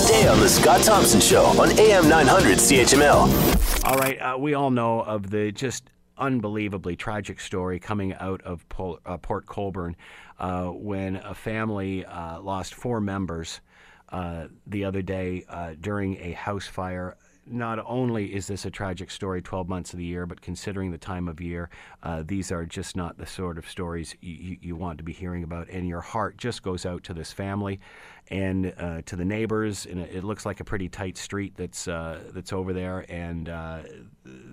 today on The Scott Thompson Show on AM 900 CHML. All right, uh, we all know of the just unbelievably tragic story coming out of Pol- uh, Port Colborne uh, when a family uh, lost four members uh, the other day uh, during a house fire. Not only is this a tragic story 12 months of the year, but considering the time of year, uh, these are just not the sort of stories you, you want to be hearing about. And your heart just goes out to this family and uh, to the neighbors. And it, looks like a pretty tight street that's, uh, that's over there. And uh,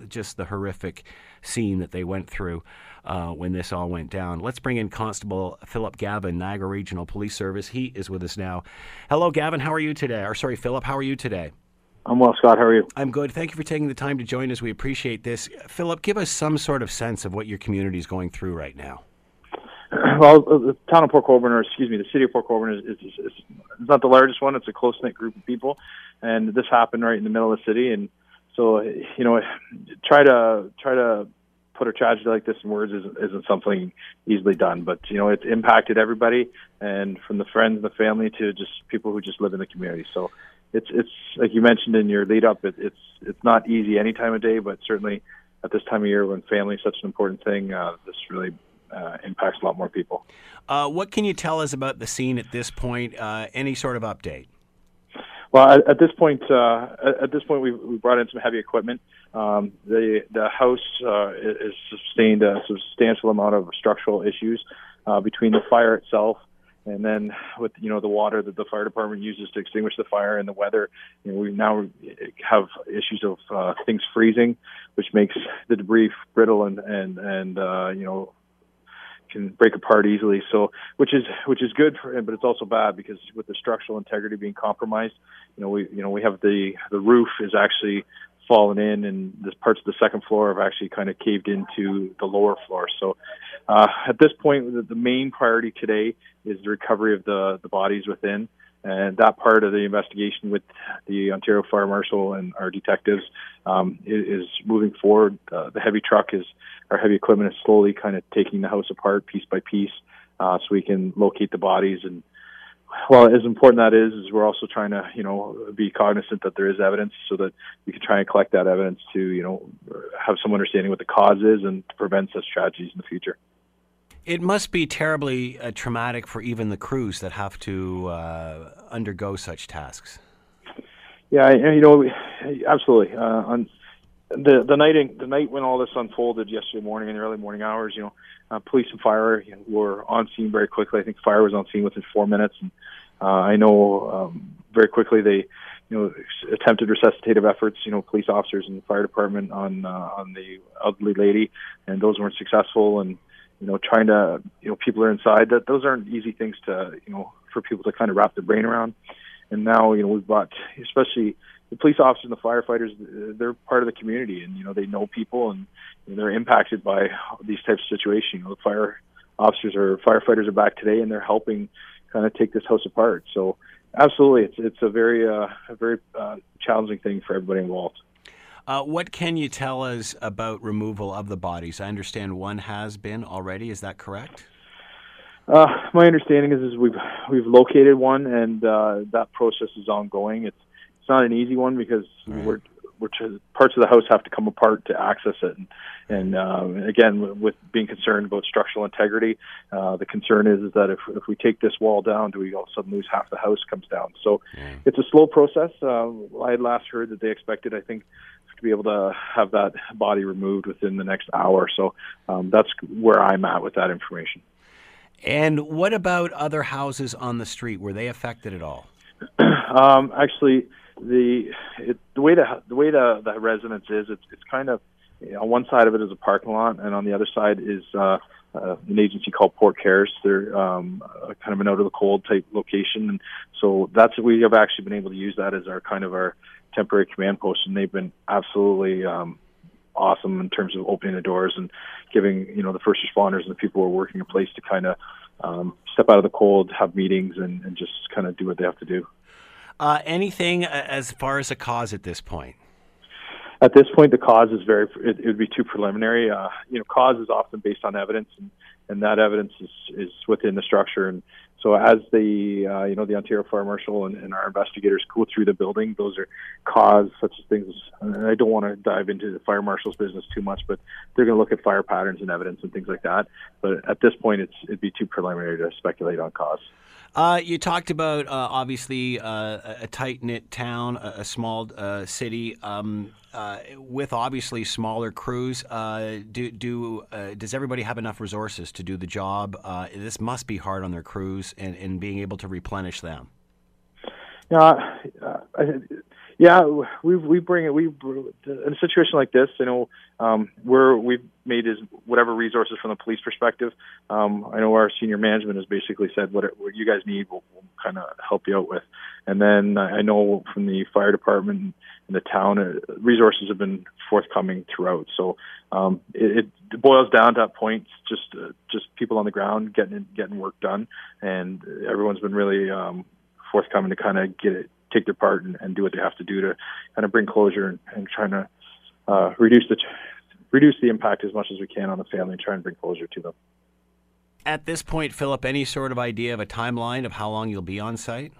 just the horrific scene that they went through uh, when this all went down. Let's bring in Constable Philip Gavin, Niagara Regional Police Service. He is with us now. Hello, Gavin. How are you today? Or sorry, Philip. How are you today? I'm well, Scott. How are you? I'm good. Thank you for taking the time to join us. We appreciate this. Philip, give us some sort of sense of what your community is going through right now. Well, the town of Port Colborne, or excuse me, the city of Port Colborne is, is, is, is not the largest one. It's a close knit group of people, and this happened right in the middle of the city. And so, you know, try to try to put a tragedy like this in words isn't, isn't something easily done. But you know, it's impacted everybody, and from the friends and the family to just people who just live in the community. So it's it's like you mentioned in your lead up. It, it's it's not easy any time of day, but certainly at this time of year when family is such an important thing, uh, this really uh, impacts a lot more people. Uh, what can you tell us about the scene at this point? Uh, any sort of update? Well, at, at this point, uh, at, this point, we we brought in some heavy equipment. Um, the the house uh, is sustained a substantial amount of structural issues uh, between the fire itself and then with you know the water that the fire department uses to extinguish the fire and the weather, you know, we now have issues of uh, things freezing, which makes the debris brittle and and and uh, you know can break apart easily. So which is which is good for but it's also bad because with the structural integrity being compromised, you know we you know we have the the roof is actually fallen in, and the parts of the second floor have actually kind of caved into the lower floor. So, uh, at this point, the, the main priority today is the recovery of the the bodies within, and that part of the investigation with the Ontario Fire Marshal and our detectives um, is, is moving forward. Uh, the heavy truck is our heavy equipment is slowly kind of taking the house apart piece by piece, uh, so we can locate the bodies and well, as important that is, is we're also trying to, you know, be cognizant that there is evidence so that we can try and collect that evidence to, you know, have some understanding what the cause is and to prevent such tragedies in the future. It must be terribly uh, traumatic for even the crews that have to uh, undergo such tasks. Yeah, you know, absolutely. Uh, on the the night the night when all this unfolded yesterday morning in the early morning hours, you know, uh, police and fire you know, were on scene very quickly. I think fire was on scene within four minutes, and uh, I know um, very quickly they, you know, attempted resuscitative efforts. You know, police officers and the fire department on uh, on the elderly lady, and those weren't successful. And you know, trying to, you know, people are inside. That those aren't easy things to, you know, for people to kind of wrap their brain around. And now, you know, we've got, especially the police officers and the firefighters, they're part of the community, and you know, they know people, and they're impacted by these types of situations. You know, the fire officers or firefighters are back today, and they're helping kind of take this house apart. So, absolutely, it's it's a very uh, a very uh, challenging thing for everybody involved. Uh, what can you tell us about removal of the bodies? I understand one has been already. Is that correct? Uh, my understanding is, is we've we've located one, and uh, that process is ongoing. It's it's not an easy one because right. we're we're parts of the house have to come apart to access it, and, and um, again, with being concerned about structural integrity, uh, the concern is, is that if if we take this wall down, do we all of a sudden lose half the house comes down? So yeah. it's a slow process. Uh, I had last heard that they expected, I think, to be able to have that body removed within the next hour. So um, that's where I'm at with that information. And what about other houses on the street? Were they affected at all? um, actually, the it, the way the the way the the residence is, it's it's kind of you know, on one side of it is a parking lot, and on the other side is uh, uh, an agency called Port Cares. They're um, kind of an out of the cold type location, and so that's we have actually been able to use that as our kind of our temporary command post, and they've been absolutely um, awesome in terms of opening the doors and giving you know the first responders and the people who are working a place to kind of um, step out of the cold, have meetings, and, and just kind of do what they have to do. Uh, anything as far as a cause at this point? At this point, the cause is very. It, it would be too preliminary. Uh, you know, cause is often based on evidence, and and that evidence is is within the structure. And so as the uh, you know the Ontario Fire Marshal and, and, our investigators go through the building, those are cause such as things. And I don't want to dive into the fire marshal's business too much, but they're going to look at fire patterns and evidence and things like that. But at this point, it's it'd be too preliminary to speculate on cause. Uh, you talked about uh, obviously uh, a tight knit town, a, a small uh, city, um, uh, with obviously smaller crews. Uh, do do does everybody have enough resources to do the job? this must be hard on their crews and, and being able to replenish them. Yeah, yeah, we we bring it. We in a situation like this, you know, um, we're we've made is whatever resources from the police perspective. Um, I know our senior management has basically said what, it, what you guys need, we'll, we'll kind of help you out with. And then I know from the fire department in the town, uh, resources have been forthcoming throughout. So um, it, it boils down to that point, just uh, just people on the ground getting getting work done, and everyone's been really um, forthcoming to kind of get it take their part and, and do what they have to do to kind of bring closure and, and trying to uh, reduce the reduce the impact as much as we can on the family and try and bring closure to them. At this point, Philip, any sort of idea of a timeline of how long you'll be on site?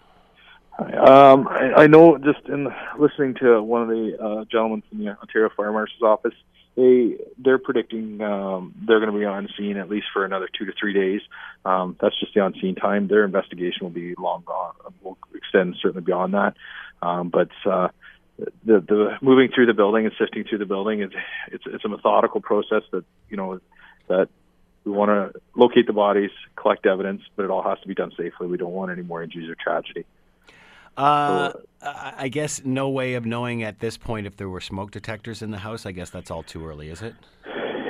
Um, I, I know just in listening to one of the uh, gentlemen from the Ontario Fire Marshal's office, they they're predicting um, they're going to be on scene at least for another two to three days. Um, that's just the on scene time. Their investigation will be long gone, will extend certainly beyond that. Um, but uh, the the moving through the building and sifting through the building is it's it's a methodical process that you know that we want to locate the bodies, collect evidence, but it all has to be done safely. We don't want any more injuries or tragedy. Uh, I guess no way of knowing at this point if there were smoke detectors in the house. I guess that's all too early, is it?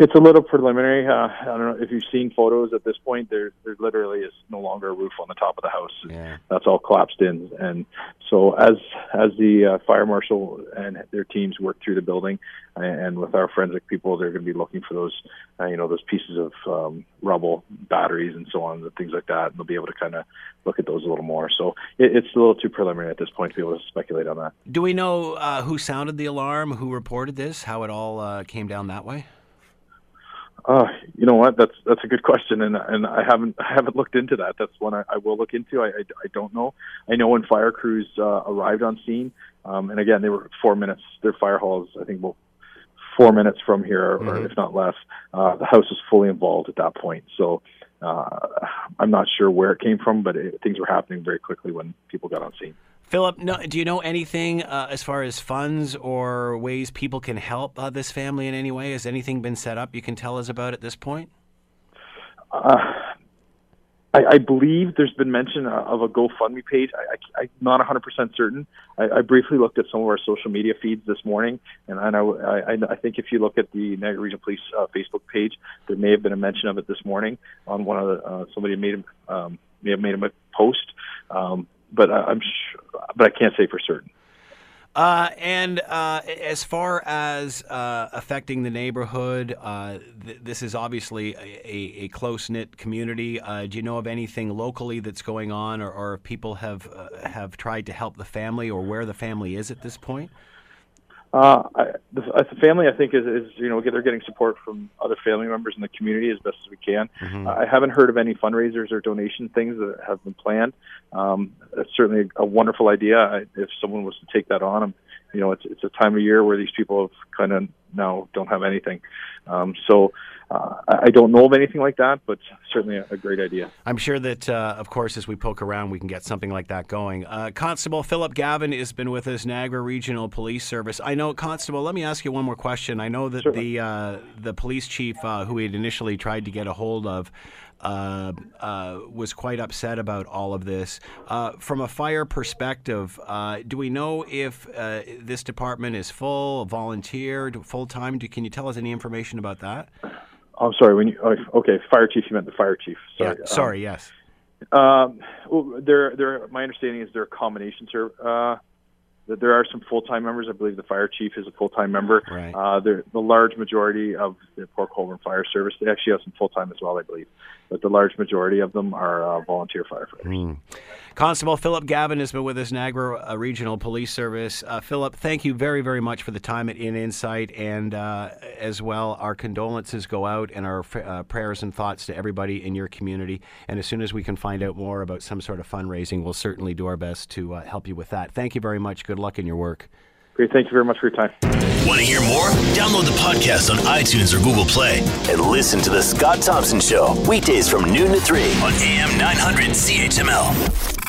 It's a little preliminary. Uh, I don't know if you've seen photos at this point. There, there literally is no longer a roof on the top of the house. Yeah. That's all collapsed in. And so, as as the uh, fire marshal and their teams work through the building, and with our forensic people, they're going to be looking for those, uh, you know, those pieces of um, rubble, batteries, and so on, and things like that. And they'll be able to kind of look at those a little more. So it, it's a little too preliminary at this point to be able to speculate on that. Do we know uh, who sounded the alarm? Who reported this? How it all uh, came down that way? Uh, you know what? That's that's a good question, and and I haven't I haven't looked into that. That's one I, I will look into. I, I, I don't know. I know when fire crews uh, arrived on scene, um, and again they were four minutes. Their fire halls, I think, well, four minutes from here, mm-hmm. or if not less. Uh, the house was fully involved at that point, so uh, I'm not sure where it came from, but it, things were happening very quickly when people got on scene. Philip, no, do you know anything uh, as far as funds or ways people can help uh, this family in any way? Has anything been set up you can tell us about at this point? Uh, I, I, believe there's been mention of a GoFundMe page. I, am not 100% certain. I, I, briefly looked at some of our social media feeds this morning, and I, know, I, think if you look at the Niagara Regional Police uh, Facebook page, there may have been a mention of it this morning on one of the uh, somebody made um, may have made a post. Um, but I, am sure, but I can't say for certain. Uh, and uh, as far as uh, affecting the neighborhood, uh, th- this is obviously a, a close knit community. Uh, do you know of anything locally that's going on, or, or people have uh, have tried to help the family, or where the family is at this point? Uh, I, the, a family, I think is, is you know they're getting support from other family members in the community as best as we can. Mm-hmm. I haven't heard of any fundraisers or donation things that have been planned. Um, it's certainly a wonderful idea. I, if someone was to take that on, you know, it's it's a time of year where these people have kind of now don't have anything. Um, so uh, I don't know of anything like that, but certainly a, a great idea. I'm sure that, uh, of course, as we poke around, we can get something like that going. Uh, Constable Philip Gavin has been with us, Niagara Regional Police Service. I know, Constable. Let me ask you one more question. I know that the uh, the police chief uh, who we had initially tried to get a hold of. Uh, uh, was quite upset about all of this. Uh, from a fire perspective, uh, do we know if this department is full, volunteer, full time? Can you tell us any information about that? I'm sorry. When you oh, okay, fire chief, you meant the fire chief. Sorry. Yeah, sorry. Um, yes. Um, well, they're, they're, my understanding is they're a combination. Sir, uh, there are some full time members. I believe the fire chief is a full time member. Right. Uh, the large majority of the Port Colborne Fire Service, they actually have some full time as well, I believe. But the large majority of them are uh, volunteer firefighters. Mm. Constable Philip Gavin has been with us, Niagara uh, Regional Police Service. Uh, Philip, thank you very, very much for the time at In Insight, and uh, as well, our condolences go out and our uh, prayers and thoughts to everybody in your community. And as soon as we can find out more about some sort of fundraising, we'll certainly do our best to uh, help you with that. Thank you very much. Good luck in your work. Great. Thank you very much for your time. Want to hear more? Download the podcast on iTunes or Google Play and listen to The Scott Thompson Show weekdays from noon to 3 on AM 900 CHML.